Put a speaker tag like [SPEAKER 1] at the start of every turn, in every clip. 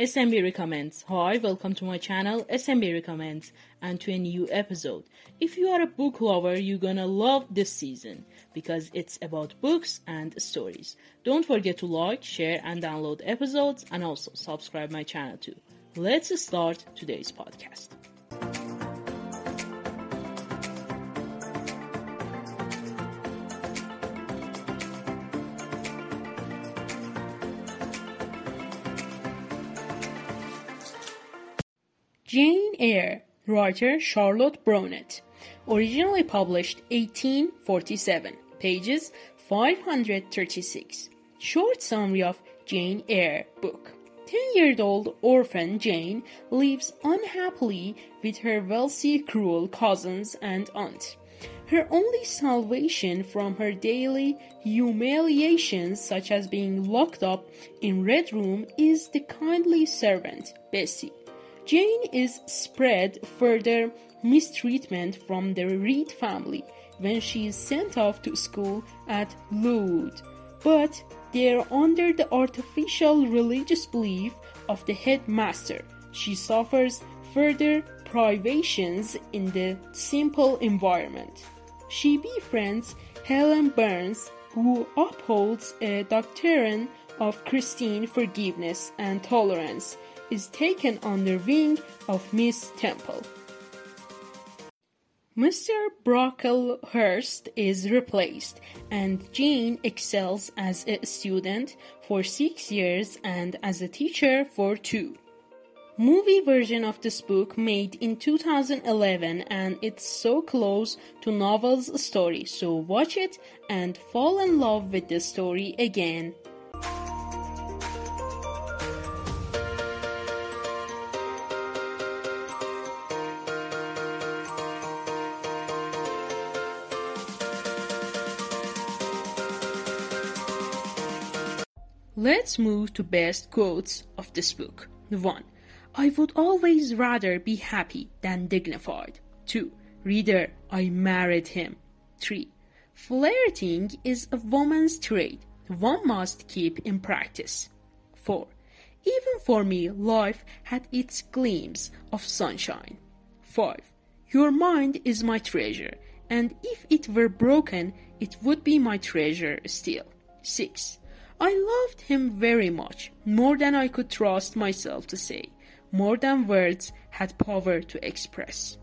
[SPEAKER 1] SMB Recommends. Hi, welcome to my channel, SMB Recommends, and to a new episode. If you are a book lover, you're gonna love this season because it's about books and stories. Don't forget to like, share, and download episodes, and also subscribe my channel too. Let's start today's podcast. Jane Eyre, writer Charlotte Brontë, originally published 1847, pages 536. Short summary of Jane Eyre book. 10-year-old orphan Jane lives unhappily with her wealthy cruel cousins and aunt. Her only salvation from her daily humiliations, such as being locked up in Red Room, is the kindly servant, Bessie. Jane is spread further mistreatment from the Reed family when she is sent off to school at Lowood, but they're under the artificial religious belief of the headmaster. She suffers further privations in the simple environment. She befriends Helen Burns, who upholds a doctrine of Christian forgiveness and tolerance is taken under the wing of Miss Temple. Mr. Brocklehurst is replaced, and Jane excels as a student for six years and as a teacher for two. Movie version of this book made in 2011 and it's so close to novel's story so watch it and fall in love with the story again Let's move to best quotes of this book. 1. I would always rather be happy than dignified. 2. Reader, I married him. 3. Flirting is a woman's trait one must keep in practice. 4. Even for me, life had its gleams of sunshine. 5. Your mind is my treasure, and if it were broken, it would be my treasure still. 6. I loved him very much, more than I could trust myself to say, more than words had power to express.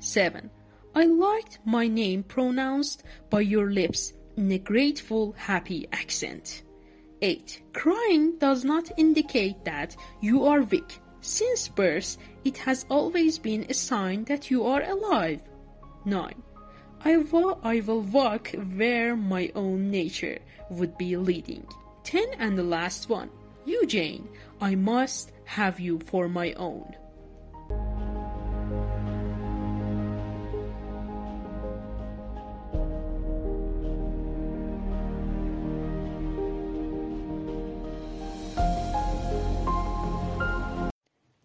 [SPEAKER 1] 7. I liked my name pronounced by your lips in a grateful, happy accent. 8. Crying does not indicate that you are weak. Since birth, it has always been a sign that you are alive. 9. I, wa- I will walk where my own nature would be leading. 10 and the last one. You, Jane, I must have you for my own.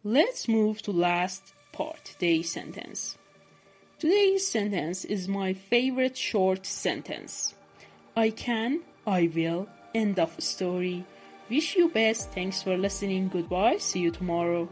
[SPEAKER 1] Let's move to last part, the sentence. Today's sentence is my favorite short sentence. I can, I will, end of story. Wish you best. Thanks for listening. Goodbye. See you tomorrow.